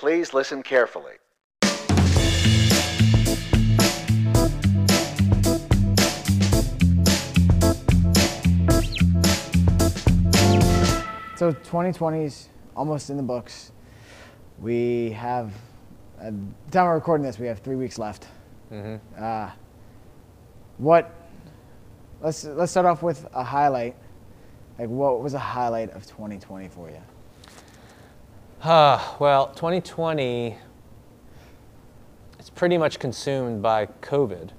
Please listen carefully. So 2020's almost in the books. We have, at the time we're recording this, we have three weeks left. Uh, what? Let's let's start off with a highlight. Like, what was a highlight of 2020 for you? Uh, well, 2020 it's pretty much consumed by COVID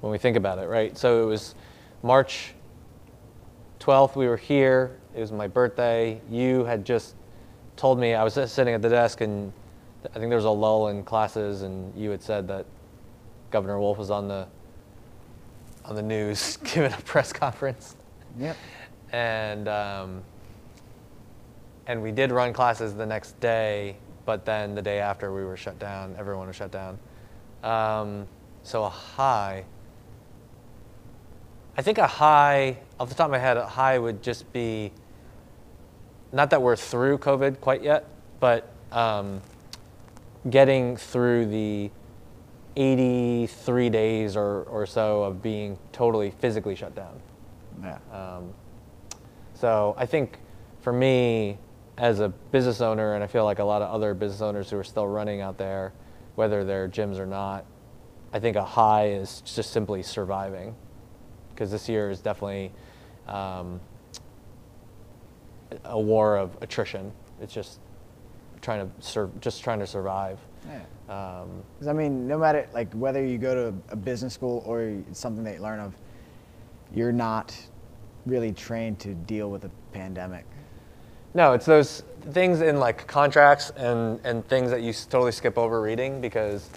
when we think about it, right? So it was March 12th, we were here. It was my birthday. You had just told me, I was sitting at the desk, and I think there was a lull in classes, and you had said that Governor Wolf was on the on the news giving a press conference Yep. and um, and we did run classes the next day, but then the day after we were shut down. Everyone was shut down. Um, so a high. I think a high, off the top of my head, a high would just be. Not that we're through COVID quite yet, but um, getting through the 83 days or, or so of being totally physically shut down. Yeah. Um, so I think for me, as a business owner, and I feel like a lot of other business owners who are still running out there, whether they're gyms or not, I think a high is just simply surviving, because this year is definitely um, a war of attrition. It's just trying to sur- just trying to survive. yeah. Um, 'Cause, I mean, no matter like whether you go to a business school or it's something that you learn of, you're not really trained to deal with a pandemic. No, it's those things in like contracts and, and things that you totally skip over reading because,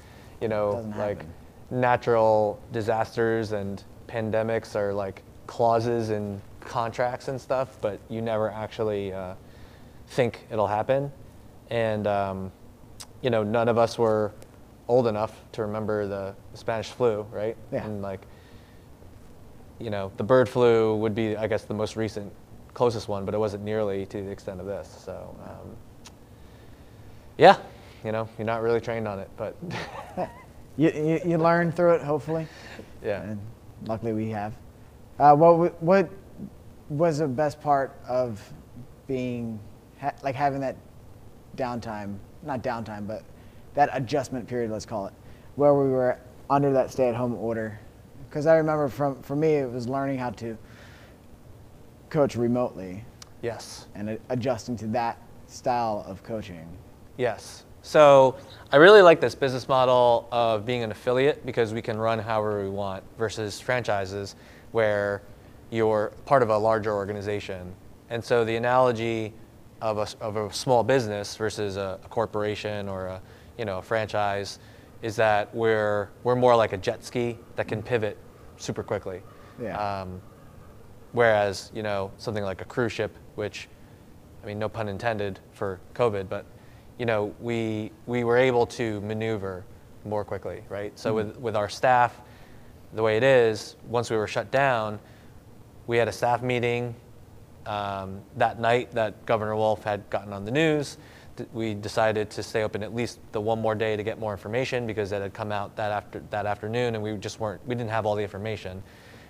you know, like happen. natural disasters and pandemics are like clauses in contracts and stuff, but you never actually uh, think it'll happen. And, um, you know, none of us were old enough to remember the Spanish flu, right? Yeah. And like, you know, the bird flu would be, I guess, the most recent, closest one, but it wasn't nearly to the extent of this. So, um, yeah, you know, you're not really trained on it, but You, you, you learn through it, hopefully. yeah. And luckily we have. Uh, what, what was the best part of being, ha- like having that downtime, not downtime, but that adjustment period, let's call it, where we were under that stay at home order? Because I remember from, for me, it was learning how to coach remotely Yes. and adjusting to that style of coaching. Yes. So I really like this business model of being an affiliate because we can run however we want versus franchises where you're part of a larger organization. And so the analogy of a, of a small business versus a, a corporation or a, you know, a franchise is that we're, we're more like a jet ski that can pivot super quickly. Yeah. Um, whereas, you know, something like a cruise ship, which I mean, no pun intended for COVID, but you know, we we were able to maneuver more quickly, right? So with with our staff, the way it is, once we were shut down, we had a staff meeting um, that night that Governor Wolf had gotten on the news. We decided to stay open at least the one more day to get more information because it had come out that after that afternoon, and we just weren't we didn't have all the information.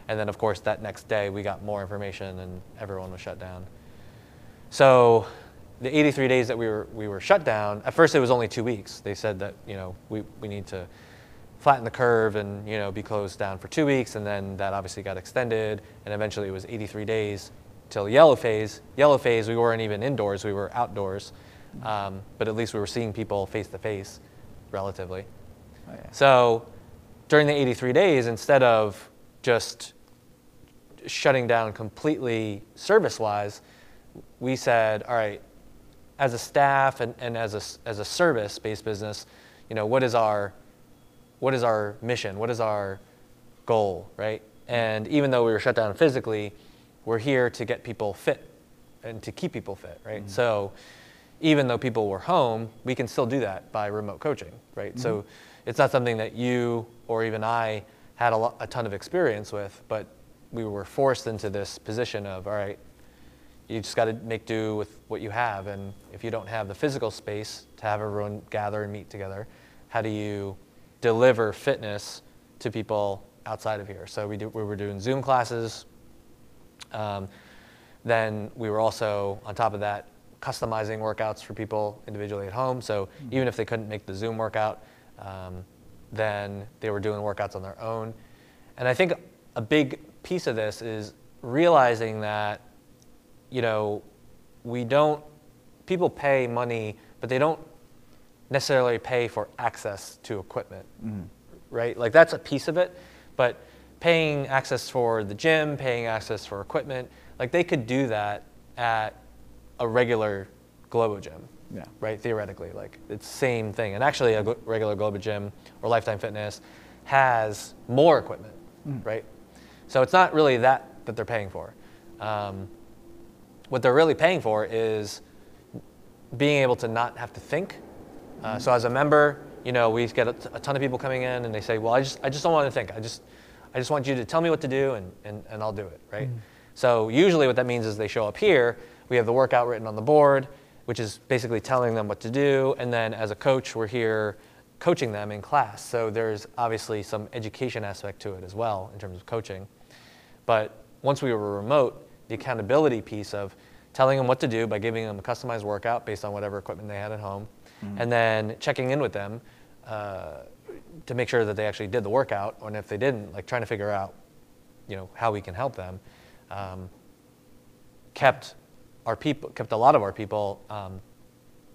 And then, of course, that next day we got more information, and everyone was shut down. So the 83 days that we were, we were shut down, at first it was only two weeks. They said that, you know, we, we need to flatten the curve and, you know, be closed down for two weeks. And then that obviously got extended. And eventually it was 83 days till yellow phase. Yellow phase, we weren't even indoors, we were outdoors. Um, but at least we were seeing people face to face relatively. Oh, yeah. So during the 83 days, instead of just shutting down completely service wise, we said, all right, as a staff and, and as a, as a service based business, you know, what is our what is our mission? What is our goal, right? And even though we were shut down physically, we're here to get people fit and to keep people fit, right? Mm-hmm. So even though people were home, we can still do that by remote coaching, right? So mm-hmm. it's not something that you or even I had a, a ton of experience with, but we were forced into this position of, all right, you just got to make do with what you have. And if you don't have the physical space to have everyone gather and meet together, how do you deliver fitness to people outside of here? So we, do, we were doing Zoom classes. Um, then we were also, on top of that, customizing workouts for people individually at home. So mm-hmm. even if they couldn't make the Zoom workout, um, then they were doing workouts on their own. And I think a big piece of this is realizing that, you know, we don't, people pay money, but they don't necessarily pay for access to equipment, mm. right? Like that's a piece of it, but paying access for the gym, paying access for equipment, like they could do that at a regular Globo gym. Yeah. Right. Theoretically, like it's same thing. And actually, a regular Globo gym or Lifetime Fitness has more equipment, mm. right? So it's not really that that they're paying for. Um, what they're really paying for is being able to not have to think. Uh, so as a member, you know, we get a, t- a ton of people coming in and they say, well, I just, I just don't want to think. I just, I just want you to tell me what to do and, and, and I'll do it, right? Mm. So usually what that means is they show up here, we have the workout written on the board, which is basically telling them what to do. And then as a coach, we're here coaching them in class. So there's obviously some education aspect to it as well in terms of coaching. But once we were remote, the accountability piece of telling them what to do by giving them a customized workout based on whatever equipment they had at home, mm-hmm. and then checking in with them uh, to make sure that they actually did the workout, and if they didn't, like trying to figure out, you know, how we can help them, um, kept our people, kept a lot of our people um,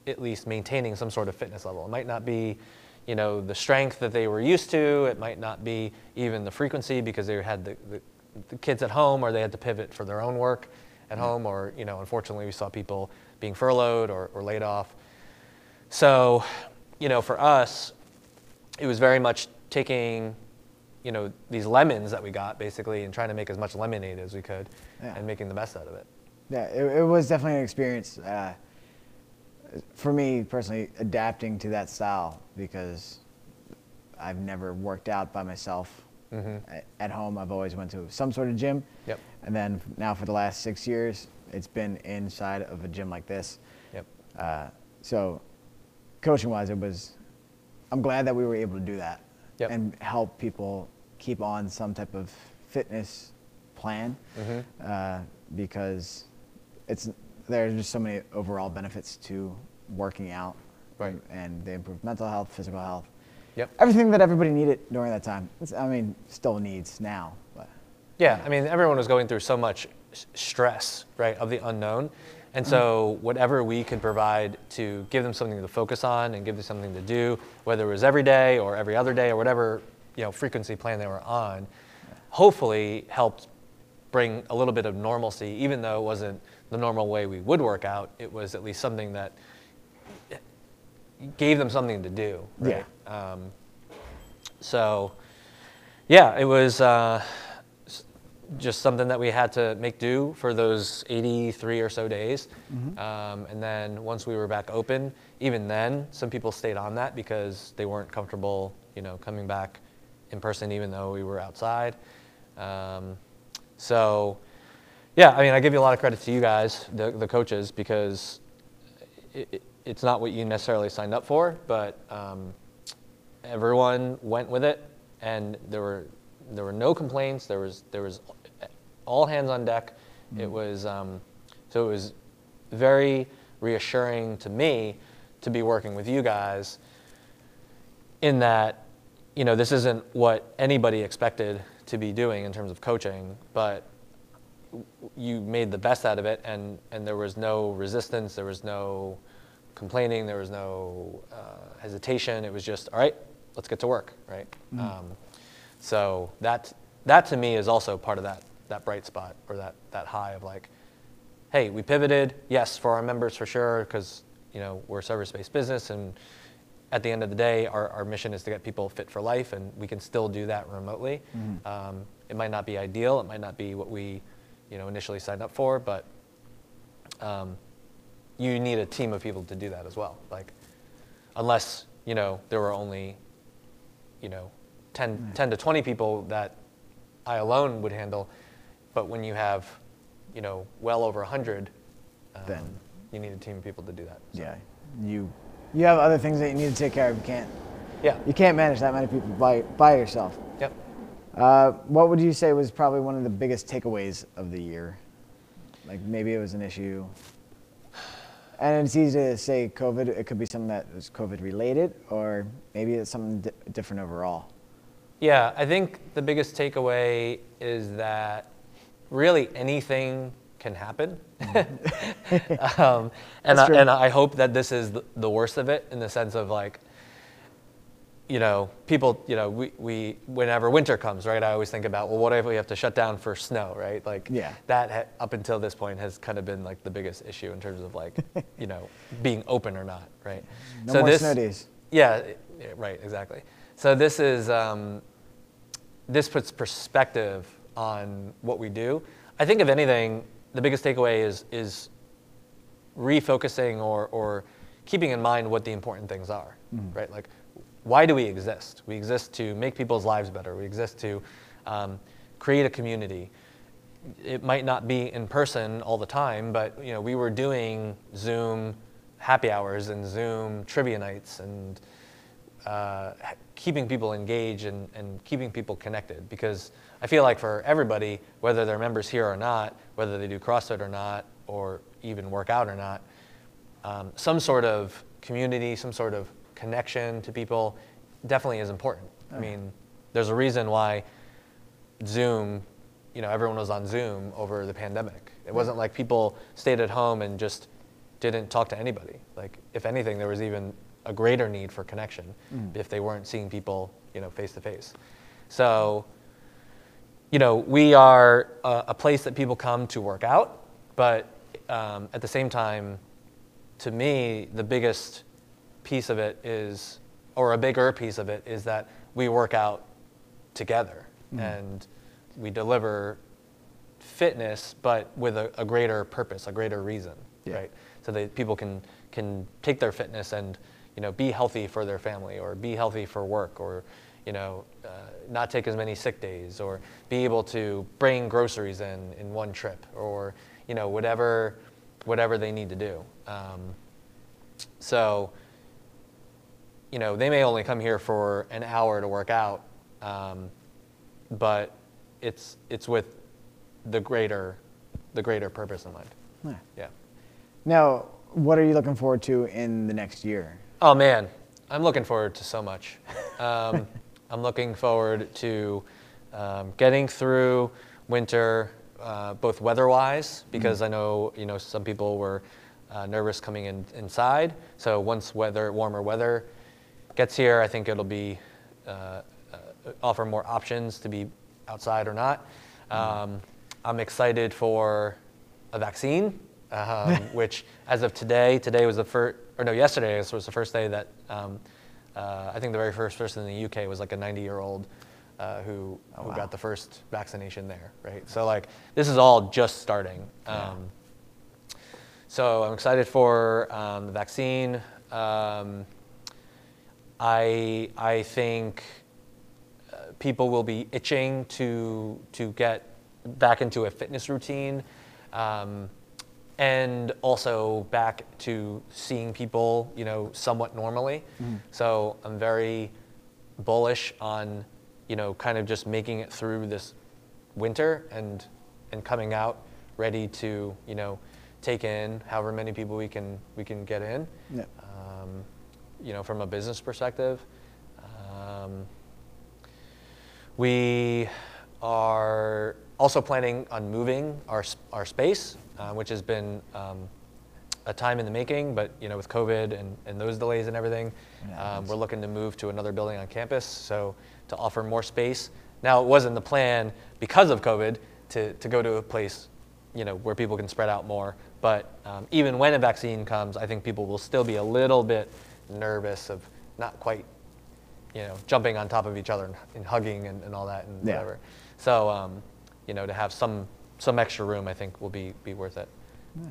at least maintaining some sort of fitness level. It might not be, you know, the strength that they were used to. It might not be even the frequency because they had the, the the kids at home or they had to pivot for their own work at home or you know unfortunately we saw people being furloughed or, or laid off so you know for us it was very much taking you know these lemons that we got basically and trying to make as much lemonade as we could yeah. and making the best out of it yeah it, it was definitely an experience uh, for me personally adapting to that style because i've never worked out by myself Mm-hmm. At home, I've always went to some sort of gym. Yep. And then now for the last six years, it's been inside of a gym like this. Yep. Uh, so, coaching wise, it was. I'm glad that we were able to do that yep. and help people keep on some type of fitness plan mm-hmm. uh, because it's there's just so many overall benefits to working out. Right. And they improve mental health, physical health Yep. Everything that everybody needed during that time. It's, I mean, still needs now. But, yeah, I mean, everyone was going through so much stress, right, of the unknown. And so, mm-hmm. whatever we could provide to give them something to focus on and give them something to do, whether it was every day or every other day or whatever you know frequency plan they were on, hopefully helped bring a little bit of normalcy, even though it wasn't the normal way we would work out. It was at least something that gave them something to do. Right? Yeah. Um, so, yeah, it was uh, just something that we had to make do for those 83 or so days. Mm-hmm. Um, and then once we were back open, even then, some people stayed on that because they weren't comfortable, you know, coming back in person, even though we were outside. Um, so, yeah, I mean, I give you a lot of credit to you guys, the, the coaches, because it, it's not what you necessarily signed up for, but um, everyone went with it, and there were there were no complaints. There was there was all hands on deck. Mm-hmm. It was um, so it was very reassuring to me to be working with you guys. In that, you know, this isn't what anybody expected to be doing in terms of coaching, but you made the best out of it, and and there was no resistance. There was no complaining. There was no uh, hesitation. It was just, all right, let's get to work, right? Mm. Um, so that that to me is also part of that that bright spot or that that high of like, hey, we pivoted. Yes, for our members for sure, because you know we're a service-based business, and at the end of the day, our, our mission is to get people fit for life, and we can still do that remotely. Mm. Um, it might not be ideal. It might not be what we, you know, initially signed up for, but um, you need a team of people to do that as well. Like, unless you know there were only, you know, 10, mm. 10 to 20 people that I alone would handle, but when you have, you know, well over 100 then you need a team of people to do that. so. yeah, you you have other things that you need to take care of. You can't Yeah. you can't manage that many people by by yourself. Uh, what would you say was probably one of the biggest takeaways of the year? Like maybe it was an issue. And it's easy to say COVID. It could be something that was COVID related, or maybe it's something di- different overall. Yeah, I think the biggest takeaway is that really anything can happen. um, and, I, and I hope that this is the worst of it in the sense of like, you know, people, you know, we, we, whenever winter comes, right, I always think about, well, what if we have to shut down for snow, right? Like, Yeah. that ha- up until this point has kind of been like the biggest issue in terms of like, you know, being open or not, right? No more snow days. Yeah, right, exactly. So this is um, this puts perspective on what we do. I think if anything, the biggest takeaway is is refocusing or or keeping in mind what the important things are, right? Like, why do we exist? We exist to make people's lives better. We exist to um, create a community. It might not be in person all the time, but you know, we were doing Zoom happy hours and Zoom trivia nights and uh, keeping people engaged and, and keeping people connected because I feel like for everybody, whether they're members here or not, whether they do CrossFit or not, or even work out or not, um, some sort of community, some sort of connection to people definitely is important. I mean, there's a reason why Zoom, you know, everyone was on Zoom over the pandemic. It wasn't like people stayed at home and just didn't talk to anybody. Like, if anything, there was even a greater need for connection if they weren't seeing people, you know, face to face. So, you know, we are a, a place that people come to work out, but um, at the same time, to me, the biggest piece of it is, or a bigger piece of it, is that we work out together and we deliver fitness, but with a, a greater purpose, a greater reason, Yeah. right? So that people can can take their fitness and you know be healthy for their family, or be healthy for work, or you know uh, not take as many sick days, or be able to bring groceries in in one trip, or you know whatever whatever they need to do. Um, so you know, they may only come here for an hour to work out, um, but it's it's with the greater the greater purpose in mind. Yeah. Yeah. Now, what are you looking forward to in the next year? Oh man, I'm looking forward to so much. Um, I'm looking forward to um, getting through winter, uh, both weather-wise, because I know you know some people were uh, nervous coming in inside. So once weather, warmer weather gets here, I think it'll be uh, uh, offer more options to be outside or not. Um, I'm excited for a vaccine, um, which as of today, today was the first, or no, yesterday was the first day that um, uh, I think the very first person in the UK was like a 90 year old uh, who, who wow. got the first vaccination there, right? So like this is all just starting. Um, so I'm excited for um, the vaccine. I I think uh, people will be itching to to get back into a fitness routine, um, and also back to seeing people, you know, somewhat normally. So I'm very bullish on, you know, kind of just making it through this winter and and coming out ready to, you know, take in however many people we can we can get in. Yeah. Um, you know, from a business perspective. Um, we are also planning on moving our, our space, uh, which has been um, a time in the making, but you know, with COVID and, and those delays and everything, um, we're looking to move to another building on campus, so to offer more space. Now, it wasn't the plan because of COVID to, to go to a place, you know, where people can spread out more. But um, even when a vaccine comes, I think people will still be a little bit nervous of not quite, you know, jumping on top of each other and, and hugging and, and all that and Yeah. whatever. So, um, you know, to have some some extra room, I think will be be worth it. Um,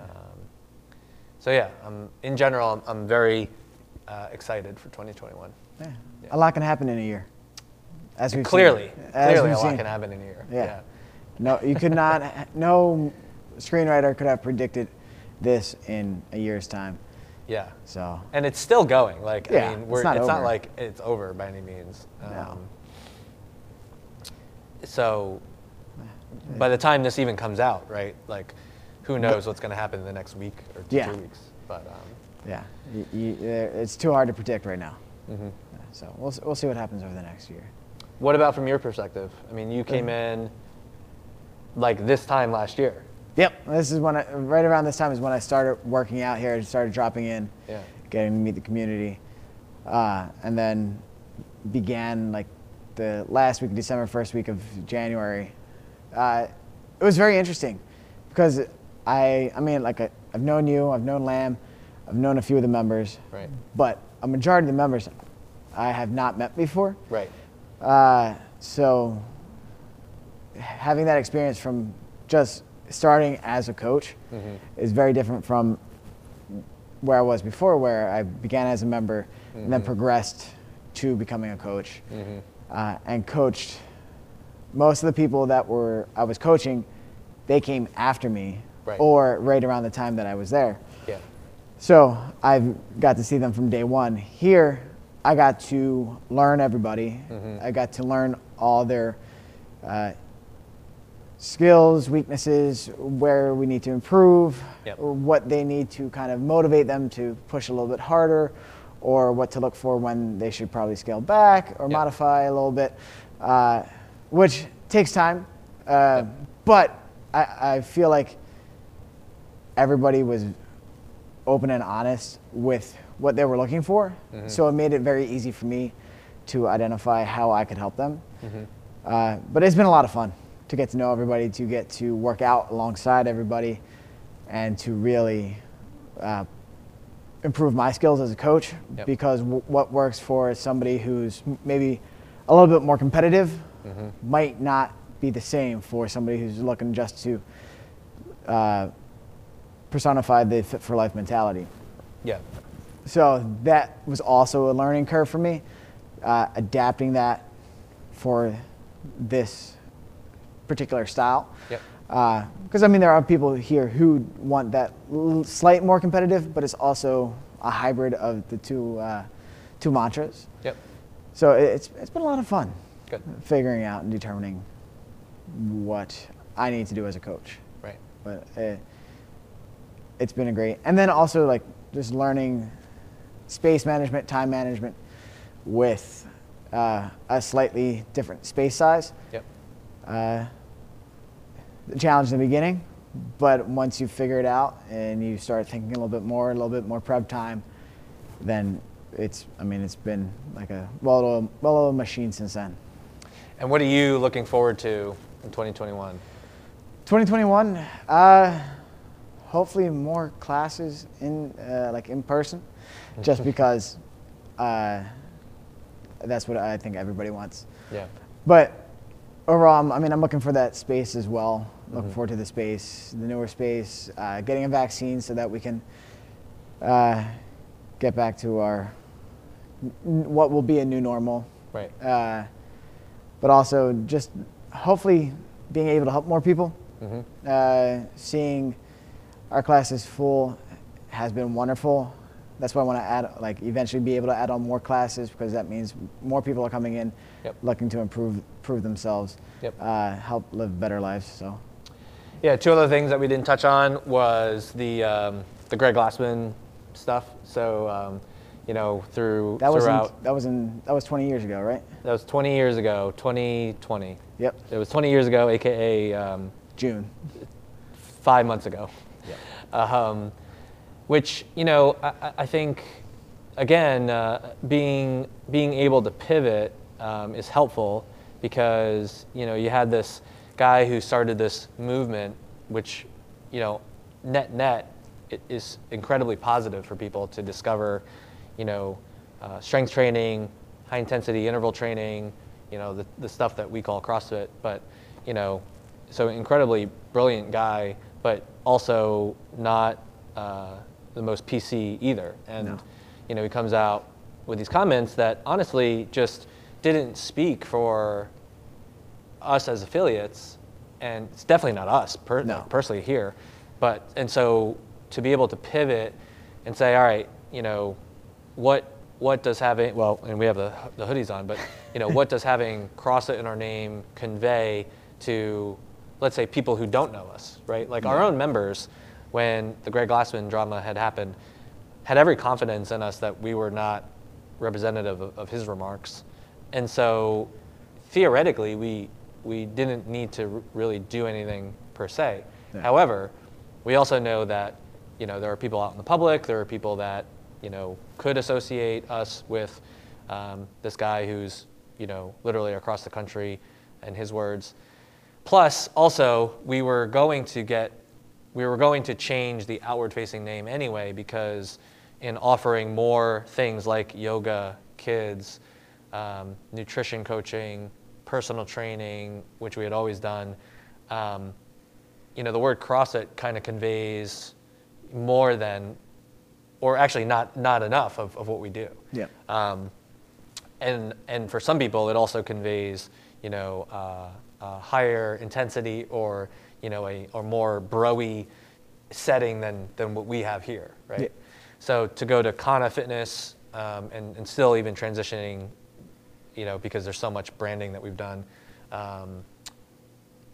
so yeah, um, in general, I'm, I'm very uh, excited for 2021. Yeah. Yeah. A lot can happen in a year. As seen. Clearly, As clearly, a lot seen. can happen in a year. Yeah. No, you could not. no screenwriter could have predicted this in a year's time. Yeah. So And it's still going. Like, Yeah, I mean, it's we're, not it's not like it's over by any means. Um, No. So, by the time this even comes out, right? Like, who knows what's going to happen in the next week or two, Yeah. weeks? But um, yeah, y y uh, it's too hard to predict right now. Mm-hmm. So we'll we'll see what happens over the next year. what about from your perspective? I mean, you came in like this time last year. Yep, this is when I, right around this time is when I started working out here. And started dropping in, Yeah. getting to meet the community, uh, and then began like the last week of December, first week of January. Uh, it was very interesting because I, I mean, like I, I've known you, I've known Lamb, I've known a few of the members, Right. but a majority of the members I have not met before. Right. Uh, so having that experience from just starting as a coach Mhm. is very different from where I was before, where I began as a member and then Mhm. progressed to becoming a coach Mhm. uh, and coached most of the people that were I was coaching. They came after me, Right. or right around the time that I was there. Yeah. So I've got to see them from day one. Here, I got to learn everybody. Mhm. I got to learn all their uh, skills, weaknesses, where we need to improve, Yep. what they need to kind of motivate them to push a little bit harder, or what to look for when they should probably scale back or Yep. modify a little bit, uh, which takes time. Uh, Yep. But I, I feel like everybody was open and honest with what they were looking for. Mhm. So it made it very easy for me to identify how I could help them. Mhm. Uh, but it's been a lot of fun to get to know everybody, to get to work out alongside everybody, and to really uh, improve my skills as a coach. Yep. Because w- what works for somebody who's maybe a little bit more competitive Mhm. might not be the same for somebody who's looking just to uh, personify the fit for life mentality. Yeah. So that was also a learning curve for me, uh, adapting that for this particular style. Yep. Because I mean, there are people here who want that l- slight more competitive, but it's also a hybrid of the two uh, two mantras. Yep. So it- it's it's been a lot of fun Good. figuring out and determining what I need to do as a coach. Right. But it, it's been a great, and then also like just learning space management, time management with uh, a slightly different space size. Yep. Uh, the challenge in the beginning, but once you figure it out and you start thinking a little bit more, a little bit more prep time, then it's, I mean, it's been like a well-oiled, well-oiled machine since then. And what are you looking forward to in 2021? 2021, uh, hopefully more classes in, uh, like in person, just because uh, that's what I think everybody wants. Yeah. But overall, I'm, I mean, I'm looking for that space as well. Looking Mhm. forward to the space, the newer space, uh, getting a vaccine so that we can uh, get back to our n- what will be a new normal. Right. Uh, but also just hopefully being able to help more people. Mm-hmm. Uh, seeing our classes full has been wonderful. That's why I want to add, like, eventually be able to add on more classes because that means more people are coming in, Yep. looking to improve, improve themselves, Yep. uh, help live better lives. So, Yeah, two other things that we didn't touch on was the um, the Greg Glassman stuff. So, um, you know, through that was in, throughout that was in that was 20 years ago, right? that was 20 years ago, 2020. Yep, It was 20 years ago, aka um, June. five months ago. Um, which you know, I, I- I think again, uh, being being able to pivot um, is helpful because you know you had this guy who started this movement, which you know, net net it is incredibly positive for people to discover, you know, uh, strength training, high intensity interval training, you know, the, the stuff that we call CrossFit, but you know, so incredibly brilliant guy, but also not uh, the most PC either. And No. you know, he comes out with these comments that honestly just didn't speak for us as affiliates, and it's definitely not us per- No. personally here. But and so to be able to pivot and say, all right, you know, what what does having well, and we have the the hoodies on, but you know, what does having CrossFit in our name convey to, let's say, people who don't know us, right? Like our mm-hmm. own members, when the Greg Glassman drama had happened, had every confidence in us that we were not representative of, of his remarks, and so theoretically, we we didn't need to r- really do anything per se. Yeah. However, we also know that you know there are people out in the public, there are people that you know could associate us with um, this guy who's you know literally across the country, and his words. Plus, also, we were going to get, we were going to change the outward-facing name anyway because in offering more things like yoga, kids, um, nutrition coaching, personal training, which we had always done, um, you know, the word CrossFit kind of conveys more than, or actually not not enough of, of what we do. Yeah. Um, and and for some people, it also conveys, you know, uh, a higher intensity or you know a or more broy setting than than what we have here, right? Yeah. So to go to Kana Fitness um, and and still even transitioning, you know, because there's so much branding that we've done. Um,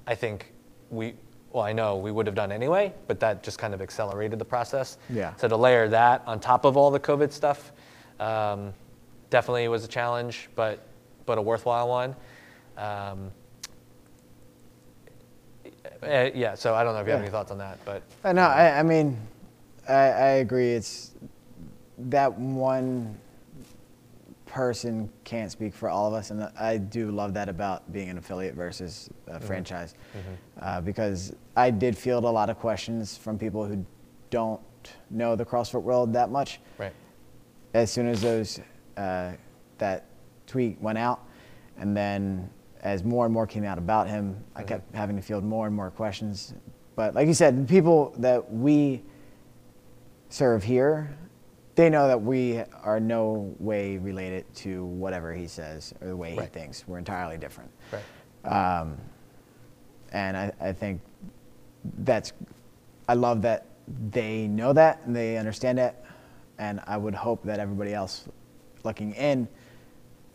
I think we, well, I know we would have done anyway, but that just kind of accelerated the process. Yeah. So to layer that on top of all the COVID stuff, um, definitely was a challenge, but but a worthwhile one. Um, eh, yeah. So I don't know if you have Yeah. any thoughts on that, but I know. I, I mean, I, I agree. It's that one person can't speak for all of us, and I do love that about being an affiliate versus a franchise, uh, because I did field a lot of questions from people who don't know the CrossFit world that much. right. As soon as those uh, that tweet went out, and then as more and more came out about him, I kept having to field more and more questions. But like you said, the people that we serve here, they know that we are no way related to whatever he says or the way Right. he thinks. We're entirely different. Right. Um, and I, I think that's, I love that they know that and they understand it. And I would hope that everybody else looking in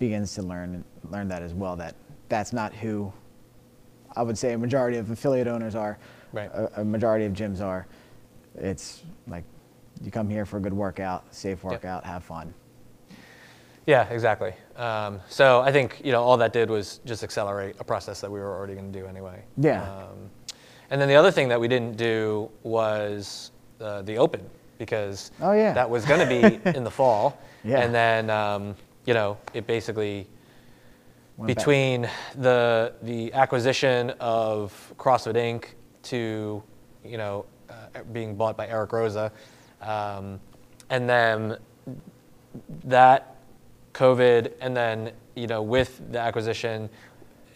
begins to learn, learn that as well, that that's not who I would say a majority of affiliate owners are, Right. a, a majority of gyms are. It's like you come here for a good workout, safe workout, have fun. Yeah, exactly. Um, so I think you know all that did was just accelerate a process that we were already going to do anyway. Yeah. Um, and then the other thing that we didn't do was uh, the open because Oh, yeah. that was going to be in the fall. Yeah. And then um, you know it basically Went back. between the the acquisition of CrossFit Inc. to you know uh, being bought by Eric Roza, um, and then that COVID, and then you know with the acquisition,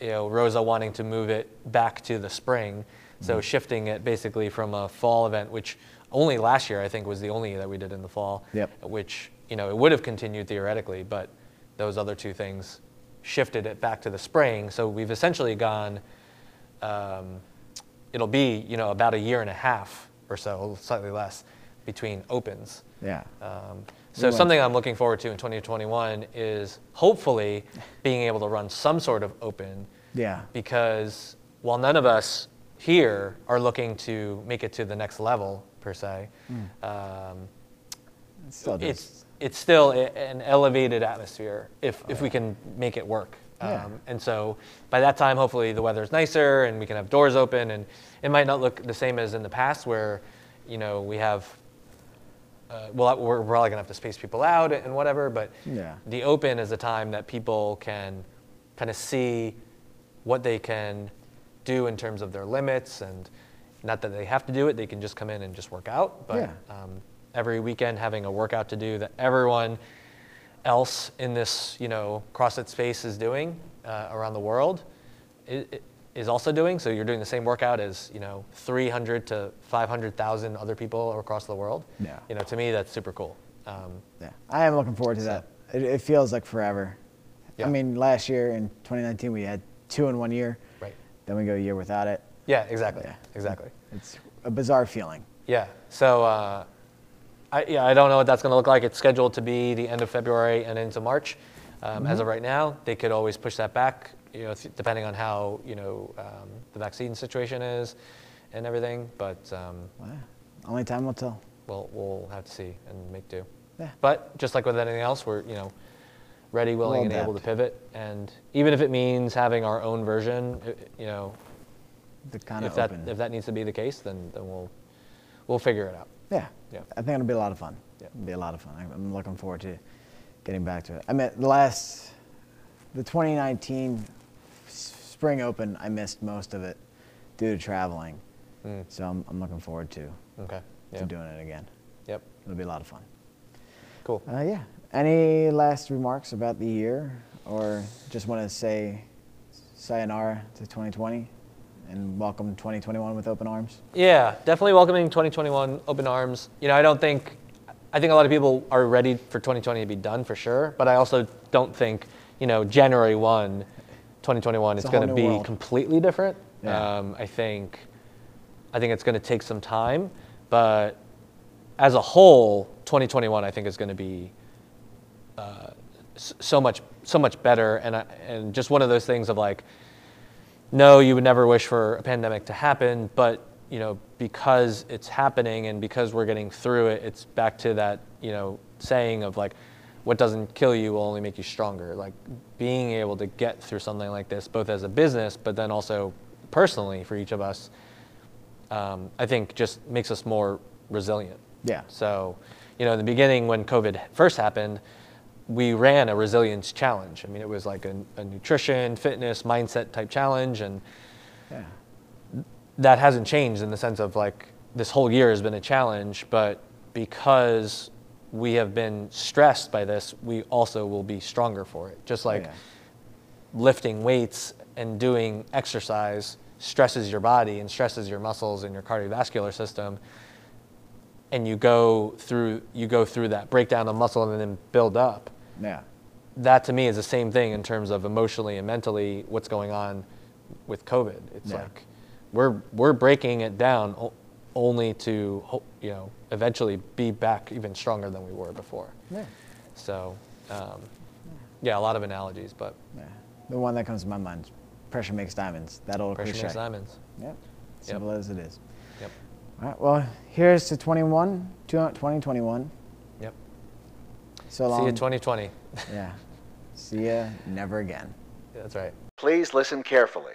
you know Roza wanting to move it back to the spring, so shifting it basically from a fall event, which only last year I think was the only that we did in the fall, Yep. which you know it would have continued theoretically, but those other two things shifted it back to the spring. So we've essentially gone. Um, it'll be you know about a year and a half or so, slightly less, between opens. Yeah. Um, We so went- something I'm looking forward to in 2021 is hopefully being able to run some sort of open. Yeah. Because while none of us here are looking to make it to the next level per se, Hmm. um, It's still it's it's still a, an elevated atmosphere if if we can make it work. Oh, Yeah. Um, and so by that time, hopefully the weather's nicer and we can have doors open, and it might not look the same as in the past where, you know, we have. Uh, well, we're probably gonna have to space people out and whatever, but Yeah. the open is a time that people can kind of see what they can do in terms of their limits and not that they have to do it they can just come in and just work out but Yeah. um, every weekend having a workout to do that everyone else in this you know CrossFit space is doing uh, around the world i- i- is also doing. So you're doing the same workout as you know 300 to 500,000 other people across the world. Yeah. You know, to me that's super cool. Um, Yeah, I am looking forward to So- that. It, it feels like forever. Yeah. I mean, last year in 2019 we had two in one year. right. Then we go a year without it. Yeah. Exactly. Yeah. Exactly. It's a bizarre feeling. Yeah. So, uh, I, yeah, I don't know what that's going to look like. It's scheduled to be the end of February and into March. Um, As of right now, they could always push that back, you know, th- depending on how you know um, the vaccine situation is and everything. But um, Wow. Only time will tell. we'll we'll have to see and make do. Yeah. But just like with anything else, we're you know ready, willing, We'll and able to pivot. And even if it means having our own version, you know, The kind if of that open. if that needs to be the case, then then we'll we'll figure it out. yeah. Yeah. I think it'll be a lot of fun. Yeah. It'll be a lot of fun. I'm- looking forward to getting back to it. I mean, the last, the 2019 s- spring open, I missed most of it due to traveling. Mm. So I'm, I'm looking forward to, Okay. to doing it again. Yep. It'll be a lot of fun. Cool. Uh, yeah. Any last remarks about the year, or just want to say sayonara to 2020 and welcome 2021 with open arms? Yeah, definitely welcoming 2021 open arms. You know, I don't think, I think a lot of people are ready for 2020 to be done for sure, but I also don't think, you know, January 1, 2021 It's is going to be world. completely different. Yeah. Um, I think, I think it's going to take some time, but as a whole, 2021 I think is going to be uh, so much so much better, and I, and just one of those things of like, no, you would never wish for a pandemic to happen, but you know, because it's happening and because we're getting through it, it's back to that you know saying of like, what doesn't kill you will only make you stronger. Like being able to get through something like this, both as a business, but then also personally for each of us, um, I think just makes us more resilient. Yeah. So, you know, in the beginning when COVID first happened, we ran a resilience challenge. I mean, it was like a, a nutrition, fitness, mindset type challenge, and Yeah. that hasn't changed in the sense of like this whole year has been a challenge, but because we have been stressed by this, we also will be stronger for it. Just like oh, yeah. lifting weights and doing exercise stresses your body and stresses your muscles and your cardiovascular system and you go through you go through that breakdown of muscle and then build up Yeah. that to me is the same thing in terms of emotionally and mentally what's going on with covid it's Yeah. like we're we're breaking it down only to you know eventually be back even stronger than we were before Yeah. so um, yeah a lot of analogies but Yeah. The one that comes to my mind pressure makes diamonds. That old pressure cliche. makes diamonds Yep. Simple as it is. yep All right. Well, here's to 21, 2021. yep So long. see you 2020 Yeah. See ya never again. that's right Please listen carefully.